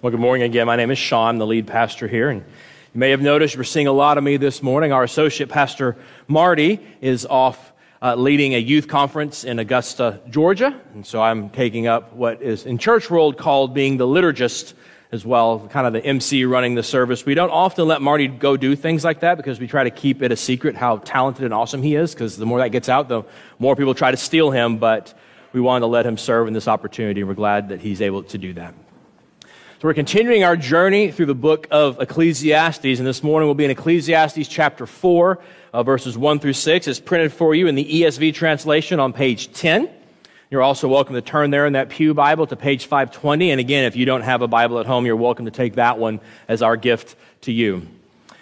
Well, good morning again. My name is Sean, I'm the lead pastor here. And you may have noticed we're seeing a lot of me this morning. Our associate pastor, Marty, is off uh, leading a youth conference in Augusta, Georgia. And so I'm taking up what is in church world called being the liturgist as well, kind of the MC running the service. We don't often let Marty go do things like that because we try to keep it a secret how talented and awesome he is because the more that gets out, the more people try to steal him. But we wanted to let him serve in this opportunity, and we're glad that he's able to do that. So we're continuing our journey through the book of Ecclesiastes, and this morning we'll be in Ecclesiastes chapter 4, uh, verses 1 through 6. It's printed for you in the ESV translation on page 10. You're also welcome to turn there in that Pew Bible to page 520. And again, if you don't have a Bible at home, you're welcome to take that one as our gift to you.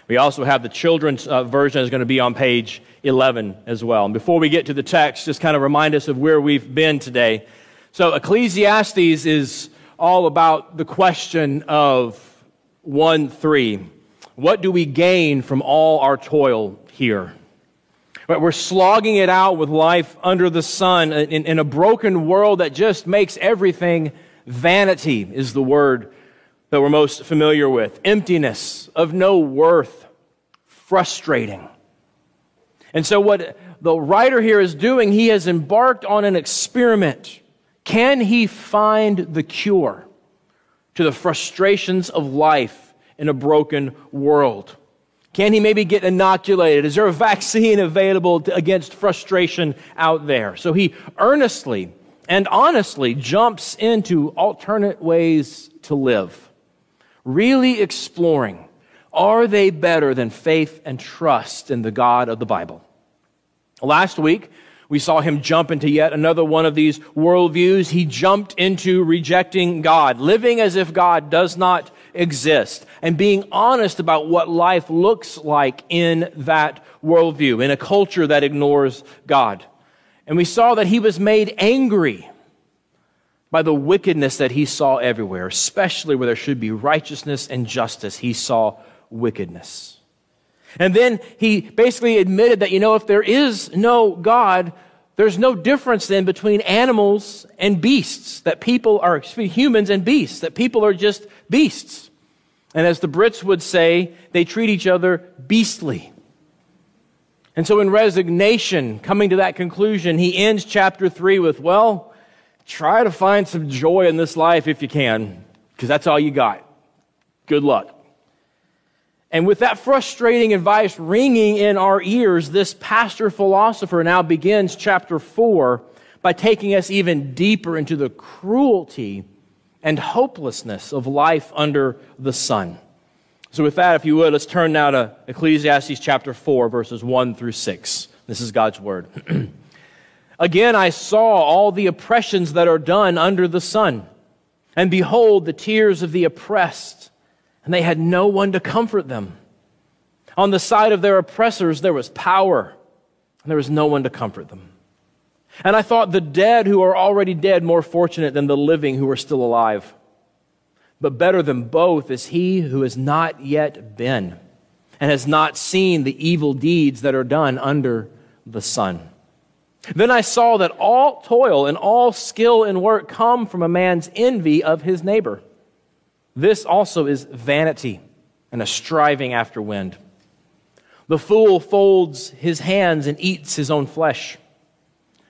We also have the children's uh, version is going to be on page 11 as well. And before we get to the text, just kind of remind us of where we've been today. So Ecclesiastes is all about the question of 1 3. What do we gain from all our toil here? But We're slogging it out with life under the sun in, in, a broken world that just makes everything vanity, is the word that we're most familiar with. Emptiness, of no worth, frustrating. And so, what the writer here is doing, he has embarked on an experiment can he find the cure to the frustrations of life in a broken world? Can he maybe get inoculated? Is there a vaccine available to, against frustration out there? So he earnestly and honestly jumps into alternate ways to live, really exploring are they better than faith and trust in the God of the Bible? Last week, we saw him jump into yet another one of these worldviews. He jumped into rejecting God, living as if God does not exist, and being honest about what life looks like in that worldview, in a culture that ignores God. And we saw that he was made angry by the wickedness that he saw everywhere, especially where there should be righteousness and justice. He saw wickedness. And then he basically admitted that, you know, if there is no God, there's no difference then between animals and beasts, that people are humans and beasts, that people are just beasts. And as the Brits would say, they treat each other beastly. And so in resignation, coming to that conclusion, he ends chapter 3 with, well, try to find some joy in this life if you can, because that's all you got. Good luck. And with that frustrating advice ringing in our ears, this pastor philosopher now begins chapter 4 by taking us even deeper into the cruelty and hopelessness of life under the sun. So, with that, if you would, let's turn now to Ecclesiastes chapter 4, verses 1 through 6. This is God's word. Again, I saw all the oppressions that are done under the sun, and behold, the tears of the oppressed and they had no one to comfort them. On the side of their oppressors, there was power, and there was no one to comfort them. And I thought the dead who are already dead more fortunate than the living who are still alive. But better than both is he who has not yet been and has not seen the evil deeds that are done under the sun. Then I saw that all toil and all skill in work come from a man's envy of his neighbor. This also is vanity and a striving after wind. The fool folds his hands and eats his own flesh.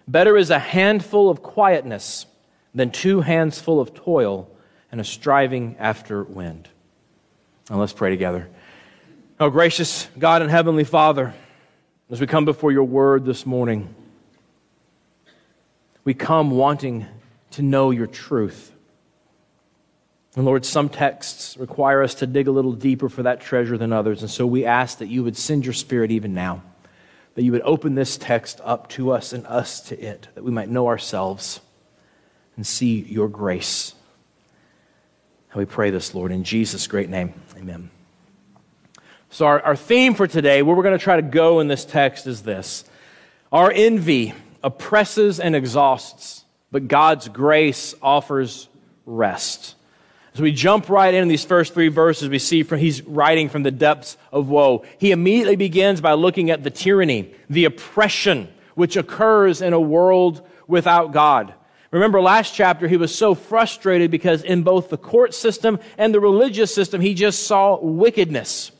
Better is a handful of quietness than two hands full of toil and a striving after wind. Now let's pray together. Oh, gracious God and Heavenly Father, as we come before your word this morning, we come wanting to know your truth. And Lord, some texts require us to dig a little deeper for that treasure than others. And so we ask that you would send your spirit even now, that you would open this text up to us and us to it, that we might know ourselves and see your grace. And we pray this, Lord, in Jesus' great name. Amen. So, our, our theme for today, where we're going to try to go in this text, is this Our envy oppresses and exhausts, but God's grace offers rest. As we jump right in these first three verses, we see from, he's writing from the depths of woe. He immediately begins by looking at the tyranny, the oppression which occurs in a world without God. Remember last chapter, he was so frustrated because in both the court system and the religious system, he just saw wickedness.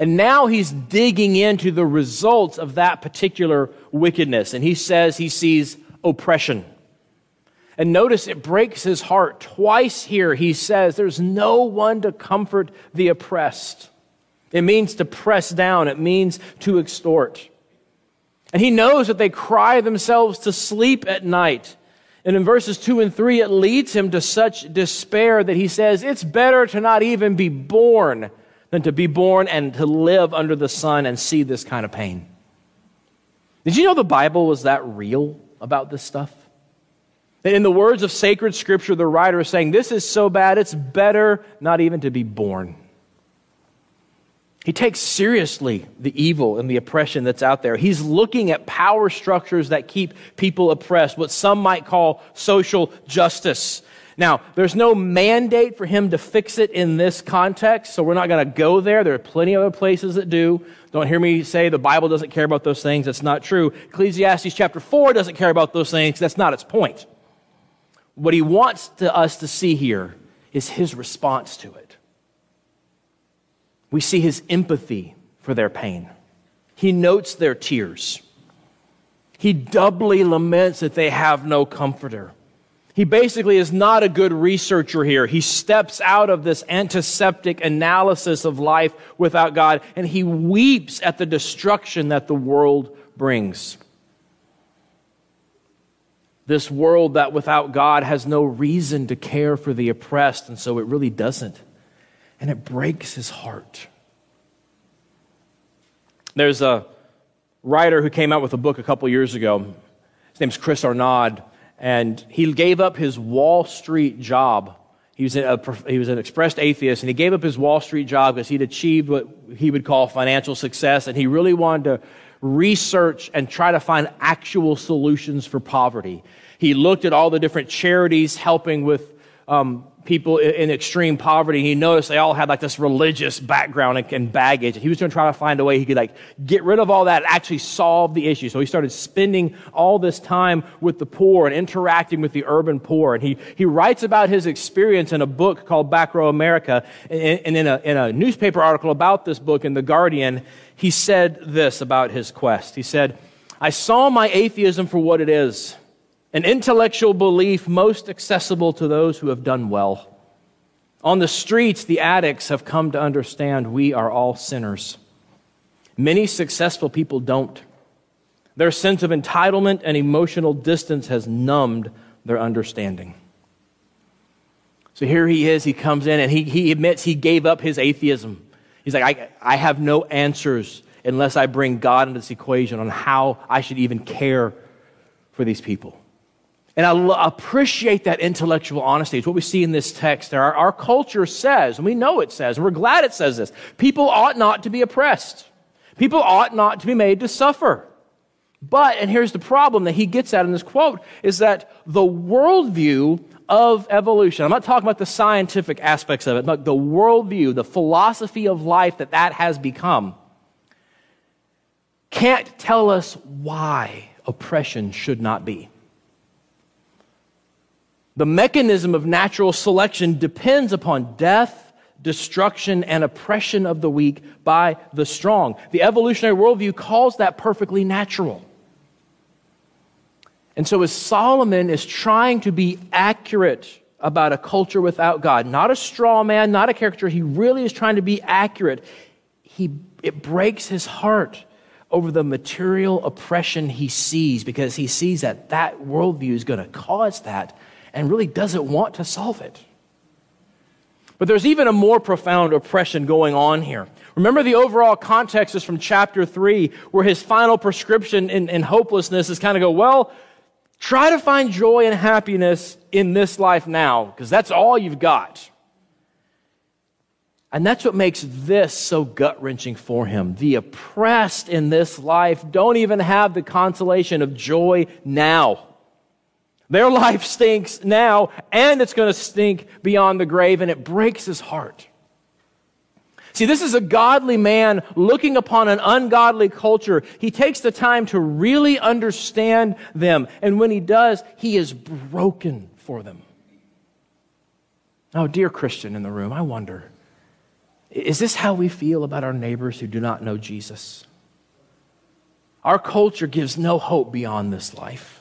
And now he's digging into the results of that particular wickedness. And he says he sees oppression. And notice it breaks his heart. Twice here he says there's no one to comfort the oppressed. It means to press down, it means to extort. And he knows that they cry themselves to sleep at night. And in verses 2 and 3, it leads him to such despair that he says, It's better to not even be born than to be born and to live under the sun and see this kind of pain. Did you know the Bible was that real about this stuff? In the words of sacred scripture, the writer is saying, This is so bad, it's better not even to be born. He takes seriously the evil and the oppression that's out there. He's looking at power structures that keep people oppressed, what some might call social justice. Now, there's no mandate for him to fix it in this context, so we're not going to go there. There are plenty of other places that do. Don't hear me say the Bible doesn't care about those things. That's not true. Ecclesiastes chapter 4 doesn't care about those things. That's not its point. What he wants to us to see here is his response to it. We see his empathy for their pain. He notes their tears. He doubly laments that they have no comforter. He basically is not a good researcher here. He steps out of this antiseptic analysis of life without God and he weeps at the destruction that the world brings. This world that without God has no reason to care for the oppressed, and so it really doesn't. And it breaks his heart. There's a writer who came out with a book a couple years ago. His name's Chris Arnade and he gave up his Wall Street job. He was, a, he was an expressed atheist, and he gave up his Wall Street job because he'd achieved what he would call financial success, and he really wanted to research and try to find actual solutions for poverty. He looked at all the different charities helping with um, people in extreme poverty. He noticed they all had like this religious background and baggage. And he was going to try to find a way he could like get rid of all that and actually solve the issue. So he started spending all this time with the poor and interacting with the urban poor. And he, he writes about his experience in a book called Back Row America. And in a, in a newspaper article about this book in The Guardian, he said this about his quest. He said, I saw my atheism for what it is an intellectual belief most accessible to those who have done well. On the streets, the addicts have come to understand we are all sinners. Many successful people don't. Their sense of entitlement and emotional distance has numbed their understanding. So here he is, he comes in and he, he admits he gave up his atheism. He's like, I, I have no answers unless I bring God into this equation on how I should even care for these people. And I lo- appreciate that intellectual honesty. It's what we see in this text. Our, our culture says, and we know it says, and we're glad it says this people ought not to be oppressed. People ought not to be made to suffer. But, and here's the problem that he gets at in this quote, is that the worldview of evolution, I'm not talking about the scientific aspects of it, but the worldview, the philosophy of life that that has become, can't tell us why oppression should not be. The mechanism of natural selection depends upon death, destruction, and oppression of the weak by the strong. The evolutionary worldview calls that perfectly natural. And so, as Solomon is trying to be accurate about a culture without God, not a straw man, not a caricature, he really is trying to be accurate. He, it breaks his heart over the material oppression he sees because he sees that that worldview is going to cause that and really doesn't want to solve it. But there's even a more profound oppression going on here. Remember, the overall context is from chapter 3, where his final prescription in, in hopelessness is kind of go, well, try to find joy and happiness in this life now, because that's all you've got. And that's what makes this so gut wrenching for him. The oppressed in this life don't even have the consolation of joy now. Their life stinks now, and it's going to stink beyond the grave, and it breaks his heart. See, this is a godly man looking upon an ungodly culture. He takes the time to really understand them. And when he does, he is broken for them. Oh, dear Christian in the room, I wonder is this how we feel about our neighbors who do not know Jesus? Our culture gives no hope beyond this life.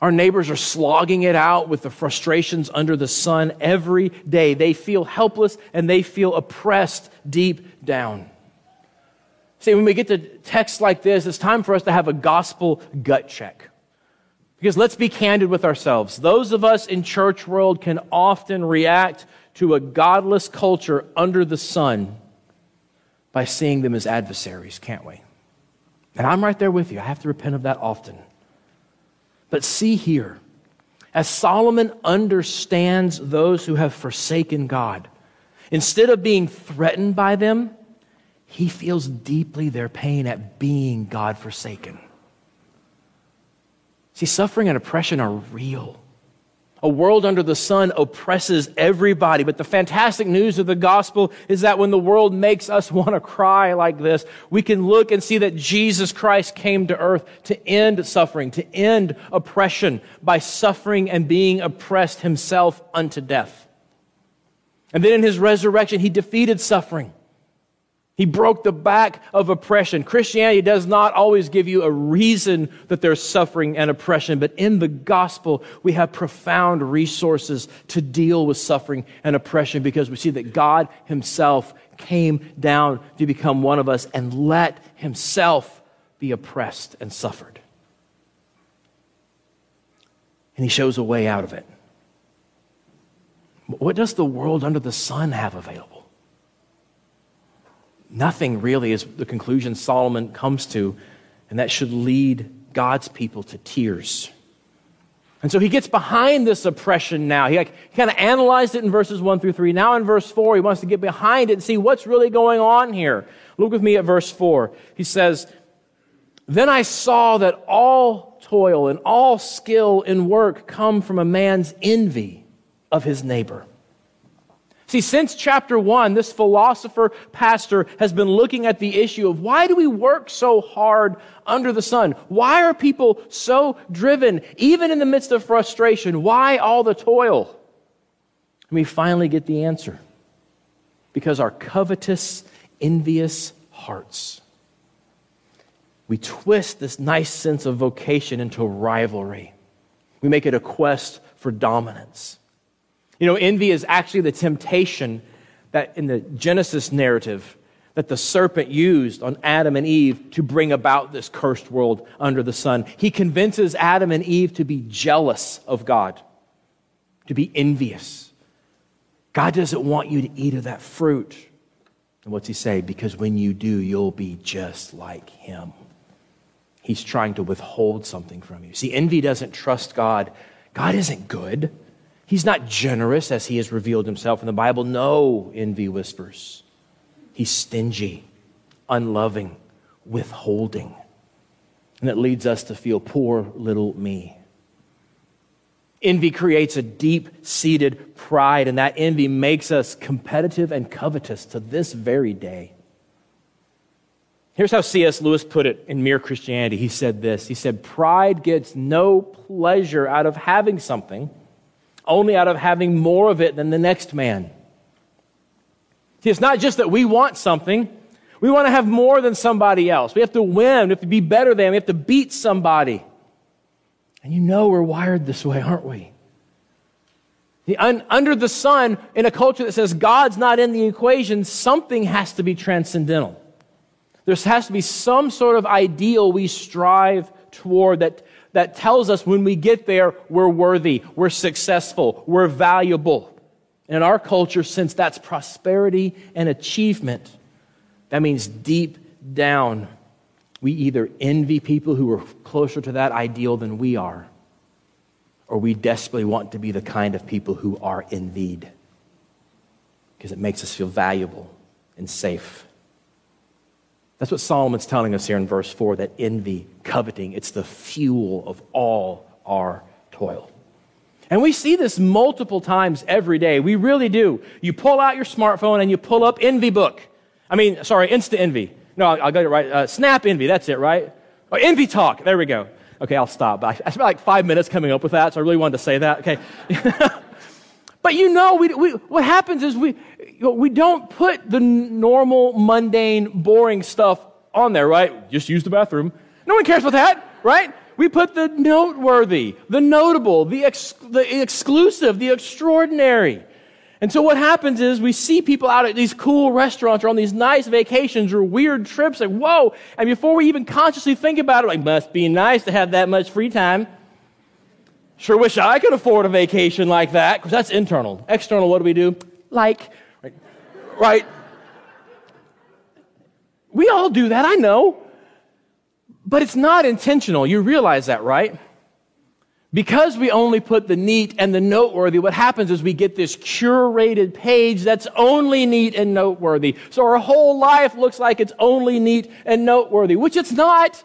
Our neighbors are slogging it out with the frustrations under the sun every day. They feel helpless and they feel oppressed deep down. See, when we get to texts like this, it's time for us to have a gospel gut check. Because let's be candid with ourselves. Those of us in church world can often react to a godless culture under the sun by seeing them as adversaries, can't we? And I'm right there with you. I have to repent of that often. But see here, as Solomon understands those who have forsaken God, instead of being threatened by them, he feels deeply their pain at being God forsaken. See, suffering and oppression are real. A world under the sun oppresses everybody. But the fantastic news of the gospel is that when the world makes us want to cry like this, we can look and see that Jesus Christ came to earth to end suffering, to end oppression by suffering and being oppressed himself unto death. And then in his resurrection, he defeated suffering. He broke the back of oppression. Christianity does not always give you a reason that there's suffering and oppression, but in the gospel, we have profound resources to deal with suffering and oppression because we see that God Himself came down to become one of us and let Himself be oppressed and suffered. And He shows a way out of it. What does the world under the sun have available? Nothing really is the conclusion Solomon comes to, and that should lead God's people to tears. And so he gets behind this oppression now. He, like, he kind of analyzed it in verses 1 through 3. Now in verse 4, he wants to get behind it and see what's really going on here. Look with me at verse 4. He says, Then I saw that all toil and all skill in work come from a man's envy of his neighbor. See, since chapter one, this philosopher pastor has been looking at the issue of why do we work so hard under the sun? Why are people so driven, even in the midst of frustration? Why all the toil? And we finally get the answer. Because our covetous, envious hearts. We twist this nice sense of vocation into rivalry. We make it a quest for dominance. You know, envy is actually the temptation that in the Genesis narrative that the serpent used on Adam and Eve to bring about this cursed world under the sun. He convinces Adam and Eve to be jealous of God, to be envious. God doesn't want you to eat of that fruit. And what's he say? Because when you do, you'll be just like him. He's trying to withhold something from you. See, envy doesn't trust God. God isn't good. He's not generous as he has revealed himself in the Bible. No, envy whispers. He's stingy, unloving, withholding. And it leads us to feel poor little me. Envy creates a deep seated pride, and that envy makes us competitive and covetous to this very day. Here's how C.S. Lewis put it in Mere Christianity. He said this He said, Pride gets no pleasure out of having something only out of having more of it than the next man. See, it's not just that we want something, we want to have more than somebody else. We have to win, we have to be better than, we have to beat somebody. And you know we're wired this way, aren't we? The, un, under the sun, in a culture that says God's not in the equation, something has to be transcendental. There has to be some sort of ideal we strive toward that that tells us when we get there, we're worthy, we're successful, we're valuable. In our culture, since that's prosperity and achievement, that means deep down, we either envy people who are closer to that ideal than we are, or we desperately want to be the kind of people who are envied because it makes us feel valuable and safe. That's what Solomon's telling us here in verse 4 that envy, coveting, it's the fuel of all our toil. And we see this multiple times every day. We really do. You pull out your smartphone and you pull up Envy Book. I mean, sorry, Insta Envy. No, I'll, I'll get it right. Uh, Snap Envy, that's it, right? Or Envy Talk. There we go. Okay, I'll stop. I, I spent like five minutes coming up with that, so I really wanted to say that. Okay. but you know, we, we, what happens is we, we don't put the normal, mundane, boring stuff on there, right? Just use the bathroom. No one cares about that, right? We put the noteworthy, the notable, the, ex- the exclusive, the extraordinary. And so what happens is we see people out at these cool restaurants or on these nice vacations or weird trips, like, whoa. And before we even consciously think about it, like, must be nice to have that much free time. Sure wish I could afford a vacation like that, because that's internal. External, what do we do? Like, right? right? We all do that, I know. But it's not intentional. You realize that, right? Because we only put the neat and the noteworthy, what happens is we get this curated page that's only neat and noteworthy. So our whole life looks like it's only neat and noteworthy, which it's not.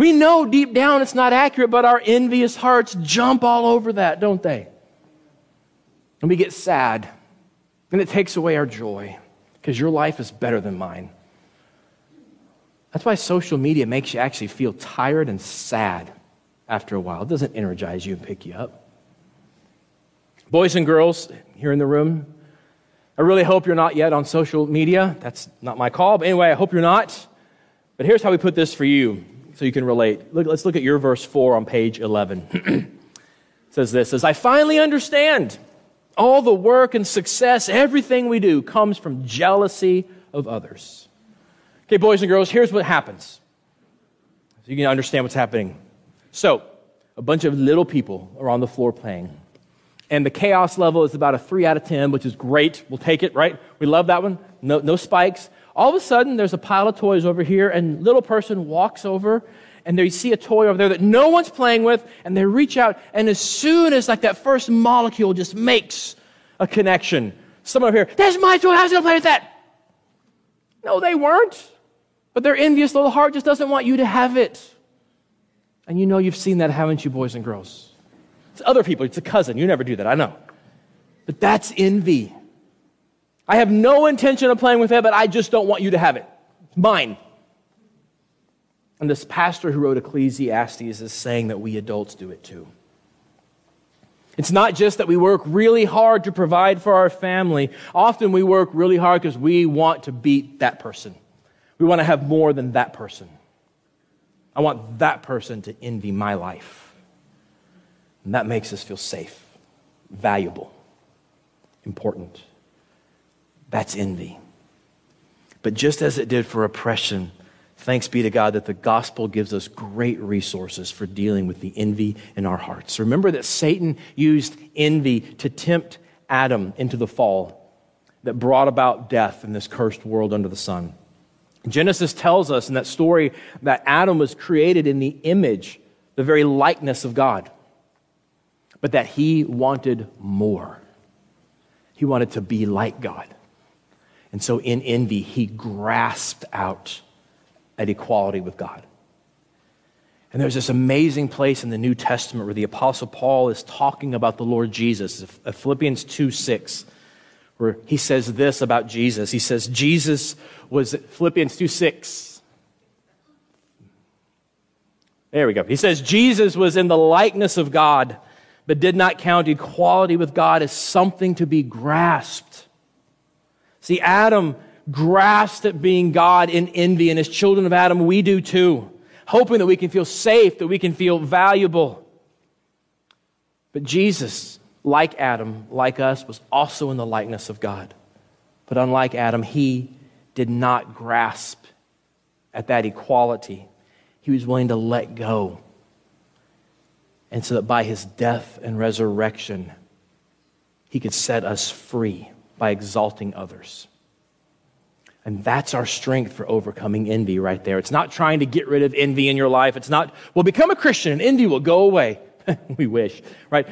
We know deep down it's not accurate, but our envious hearts jump all over that, don't they? And we get sad. And it takes away our joy because your life is better than mine. That's why social media makes you actually feel tired and sad after a while. It doesn't energize you and pick you up. Boys and girls here in the room, I really hope you're not yet on social media. That's not my call, but anyway, I hope you're not. But here's how we put this for you so you can relate. Look, let's look at your verse 4 on page 11. it says this says, I finally understand all the work and success, everything we do comes from jealousy of others. Okay, boys and girls, here's what happens. So you can understand what's happening. So, a bunch of little people are on the floor playing. And the chaos level is about a 3 out of 10, which is great. We'll take it, right? We love that one. No, no spikes. All of a sudden, there's a pile of toys over here, and little person walks over, and they see a toy over there that no one's playing with, and they reach out, and as soon as like that first molecule just makes a connection, someone over here, there's my toy, how's to play with that? No, they weren't. But their envious little heart just doesn't want you to have it. And you know you've seen that, haven't you, boys and girls? It's other people, it's a cousin. You never do that, I know. But that's envy. I have no intention of playing with it, but I just don't want you to have it. It's mine. And this pastor who wrote Ecclesiastes is saying that we adults do it too. It's not just that we work really hard to provide for our family. Often we work really hard because we want to beat that person. We want to have more than that person. I want that person to envy my life. And that makes us feel safe, valuable, important. That's envy. But just as it did for oppression, thanks be to God that the gospel gives us great resources for dealing with the envy in our hearts. Remember that Satan used envy to tempt Adam into the fall that brought about death in this cursed world under the sun. Genesis tells us in that story that Adam was created in the image, the very likeness of God, but that he wanted more. He wanted to be like God. And so in envy, he grasped out at equality with God. And there's this amazing place in the New Testament where the Apostle Paul is talking about the Lord Jesus, Philippians 2 6 where he says this about Jesus. He says, Jesus was, Philippians 2 6. There we go. He says, Jesus was in the likeness of God, but did not count equality with God as something to be grasped. See, Adam grasped at being God in envy, and as children of Adam, we do too, hoping that we can feel safe, that we can feel valuable. But Jesus, like Adam, like us, was also in the likeness of God. But unlike Adam, he did not grasp at that equality. He was willing to let go. And so that by his death and resurrection, he could set us free by exalting others. And that's our strength for overcoming envy right there. It's not trying to get rid of envy in your life. It's not, well, become a Christian and envy will go away. we wish, right?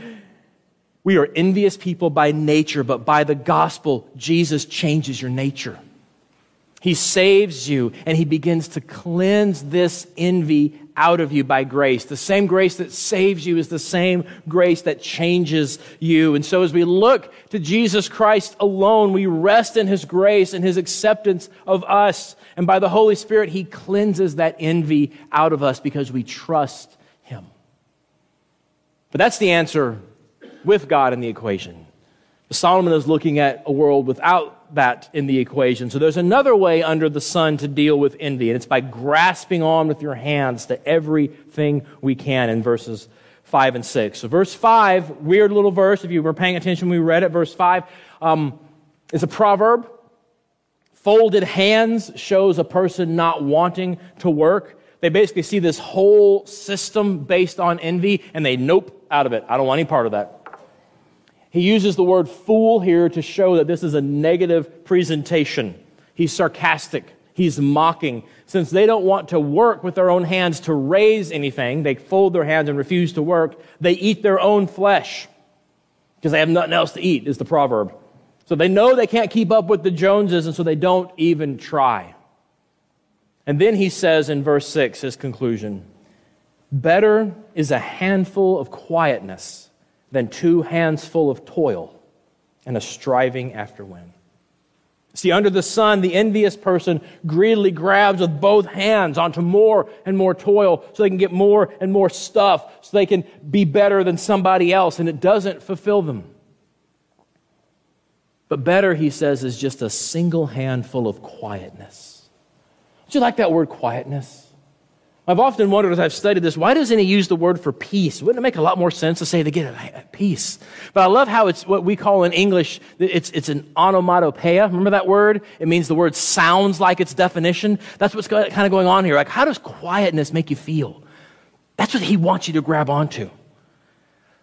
We are envious people by nature, but by the gospel, Jesus changes your nature. He saves you and he begins to cleanse this envy out of you by grace. The same grace that saves you is the same grace that changes you. And so as we look to Jesus Christ alone, we rest in his grace and his acceptance of us. And by the Holy Spirit, he cleanses that envy out of us because we trust him. But that's the answer with God in the equation. Solomon is looking at a world without that in the equation. So there's another way under the sun to deal with envy, and it's by grasping on with your hands to everything we can in verses 5 and 6. So, verse 5, weird little verse. If you were paying attention, we read it. Verse 5 um, is a proverb. Folded hands shows a person not wanting to work. They basically see this whole system based on envy and they nope out of it. I don't want any part of that. He uses the word fool here to show that this is a negative presentation. He's sarcastic. He's mocking. Since they don't want to work with their own hands to raise anything, they fold their hands and refuse to work. They eat their own flesh because they have nothing else to eat, is the proverb. So they know they can't keep up with the Joneses, and so they don't even try. And then he says in verse 6, his conclusion Better is a handful of quietness than two hands full of toil and a striving after wind. See, under the sun, the envious person greedily grabs with both hands onto more and more toil so they can get more and more stuff, so they can be better than somebody else, and it doesn't fulfill them. But better, he says, is just a single handful of quietness. Do you like that word quietness? I've often wondered as I've studied this, why doesn't he use the word for peace? Wouldn't it make a lot more sense to say to get at peace? But I love how it's what we call in English, it's, it's an onomatopoeia. Remember that word? It means the word sounds like its definition. That's what's kind of going on here. Like, how does quietness make you feel? That's what he wants you to grab onto.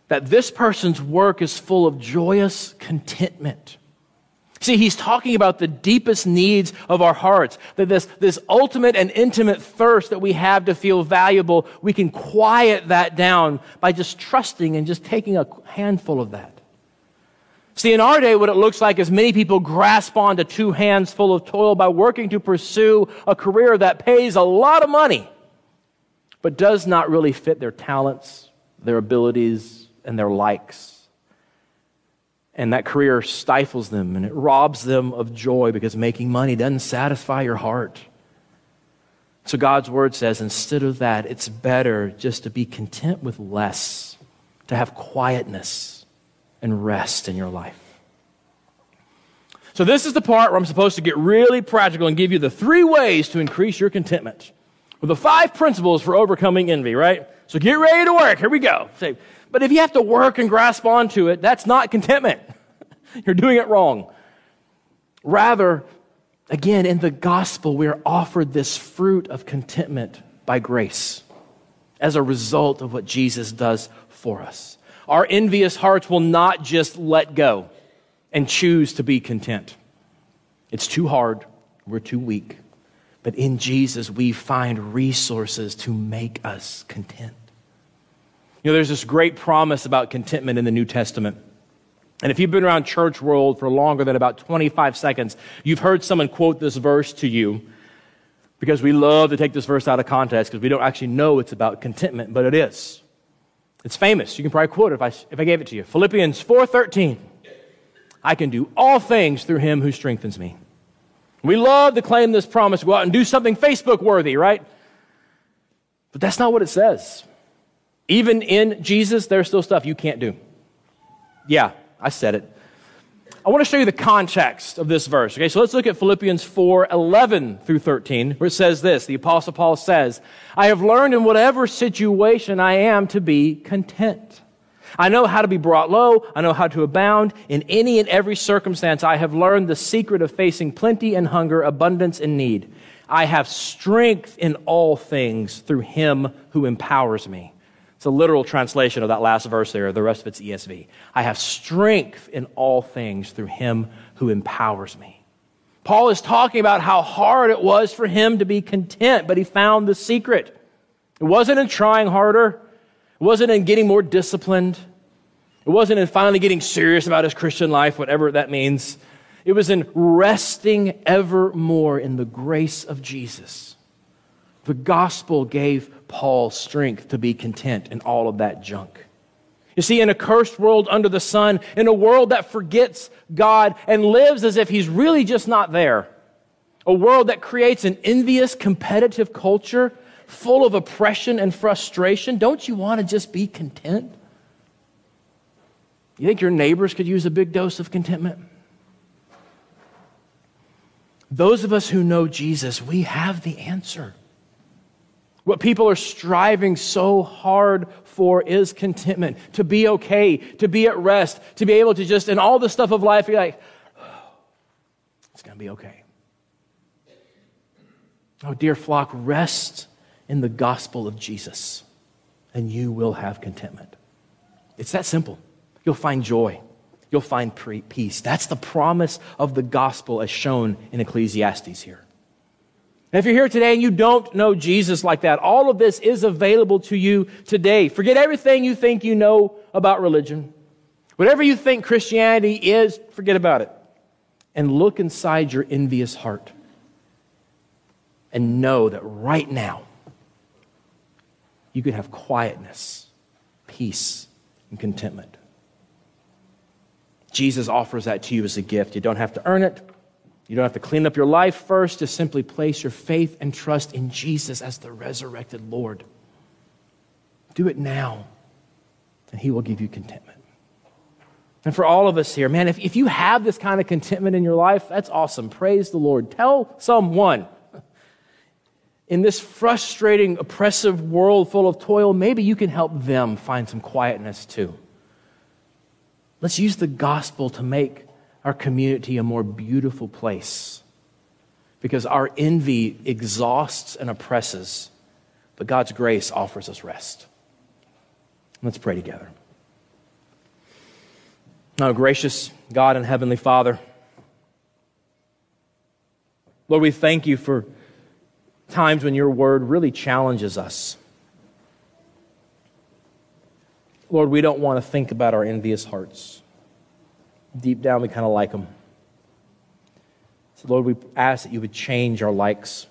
That this person's work is full of joyous contentment. See, he's talking about the deepest needs of our hearts. That this, this ultimate and intimate thirst that we have to feel valuable, we can quiet that down by just trusting and just taking a handful of that. See, in our day, what it looks like is many people grasp onto two hands full of toil by working to pursue a career that pays a lot of money, but does not really fit their talents, their abilities, and their likes and that career stifles them and it robs them of joy because making money doesn't satisfy your heart. So God's word says instead of that, it's better just to be content with less, to have quietness and rest in your life. So, this is the part where I'm supposed to get really practical and give you the three ways to increase your contentment. With the five principles for overcoming envy, right? So, get ready to work. Here we go. Say, but if you have to work and grasp onto it, that's not contentment. You're doing it wrong. Rather, again, in the gospel, we are offered this fruit of contentment by grace as a result of what Jesus does for us. Our envious hearts will not just let go and choose to be content. It's too hard. We're too weak. But in Jesus, we find resources to make us content. You know, there's this great promise about contentment in the New Testament. And if you've been around church world for longer than about 25 seconds, you've heard someone quote this verse to you because we love to take this verse out of context because we don't actually know it's about contentment, but it is. It's famous. You can probably quote it if I, if I gave it to you. Philippians 4.13. I can do all things through him who strengthens me. We love to claim this promise, go out and do something Facebook worthy, right? But that's not what it says. Even in Jesus, there's still stuff you can't do. Yeah, I said it. I want to show you the context of this verse. Okay, so let's look at Philippians 4 11 through 13, where it says this. The Apostle Paul says, I have learned in whatever situation I am to be content. I know how to be brought low. I know how to abound. In any and every circumstance, I have learned the secret of facing plenty and hunger, abundance and need. I have strength in all things through him who empowers me. It's a literal translation of that last verse there. The rest of it's ESV. I have strength in all things through him who empowers me. Paul is talking about how hard it was for him to be content, but he found the secret. It wasn't in trying harder. It wasn't in getting more disciplined. It wasn't in finally getting serious about his Christian life, whatever that means. It was in resting ever more in the grace of Jesus The gospel gave Paul strength to be content in all of that junk. You see, in a cursed world under the sun, in a world that forgets God and lives as if He's really just not there, a world that creates an envious, competitive culture full of oppression and frustration, don't you want to just be content? You think your neighbors could use a big dose of contentment? Those of us who know Jesus, we have the answer. What people are striving so hard for is contentment, to be okay, to be at rest, to be able to just, in all the stuff of life, be like, oh, it's going to be okay. Oh, dear flock, rest in the gospel of Jesus, and you will have contentment. It's that simple. You'll find joy. You'll find peace. That's the promise of the gospel as shown in Ecclesiastes here. If you're here today and you don't know Jesus like that, all of this is available to you today. Forget everything you think you know about religion. Whatever you think Christianity is, forget about it. And look inside your envious heart and know that right now you can have quietness, peace, and contentment. Jesus offers that to you as a gift. You don't have to earn it. You don't have to clean up your life first. Just simply place your faith and trust in Jesus as the resurrected Lord. Do it now, and He will give you contentment. And for all of us here, man, if, if you have this kind of contentment in your life, that's awesome. Praise the Lord. Tell someone in this frustrating, oppressive world full of toil, maybe you can help them find some quietness too. Let's use the gospel to make our community a more beautiful place because our envy exhausts and oppresses, but God's grace offers us rest. Let's pray together. Now, gracious God and Heavenly Father, Lord, we thank you for times when your word really challenges us. Lord, we don't want to think about our envious hearts. Deep down, we kind of like them. So, Lord, we ask that you would change our likes,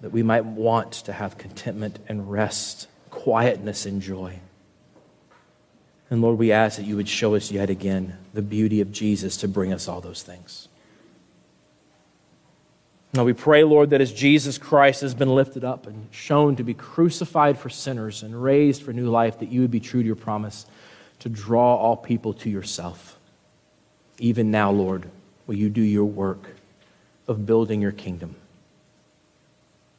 that we might want to have contentment and rest, quietness and joy. And Lord, we ask that you would show us yet again the beauty of Jesus to bring us all those things. Now we pray, Lord, that as Jesus Christ has been lifted up and shown to be crucified for sinners and raised for new life, that you would be true to your promise to draw all people to yourself. Even now, Lord, will you do your work of building your kingdom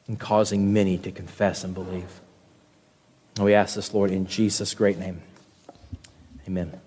and causing many to confess and believe. And we ask this, Lord, in Jesus' great name. Amen.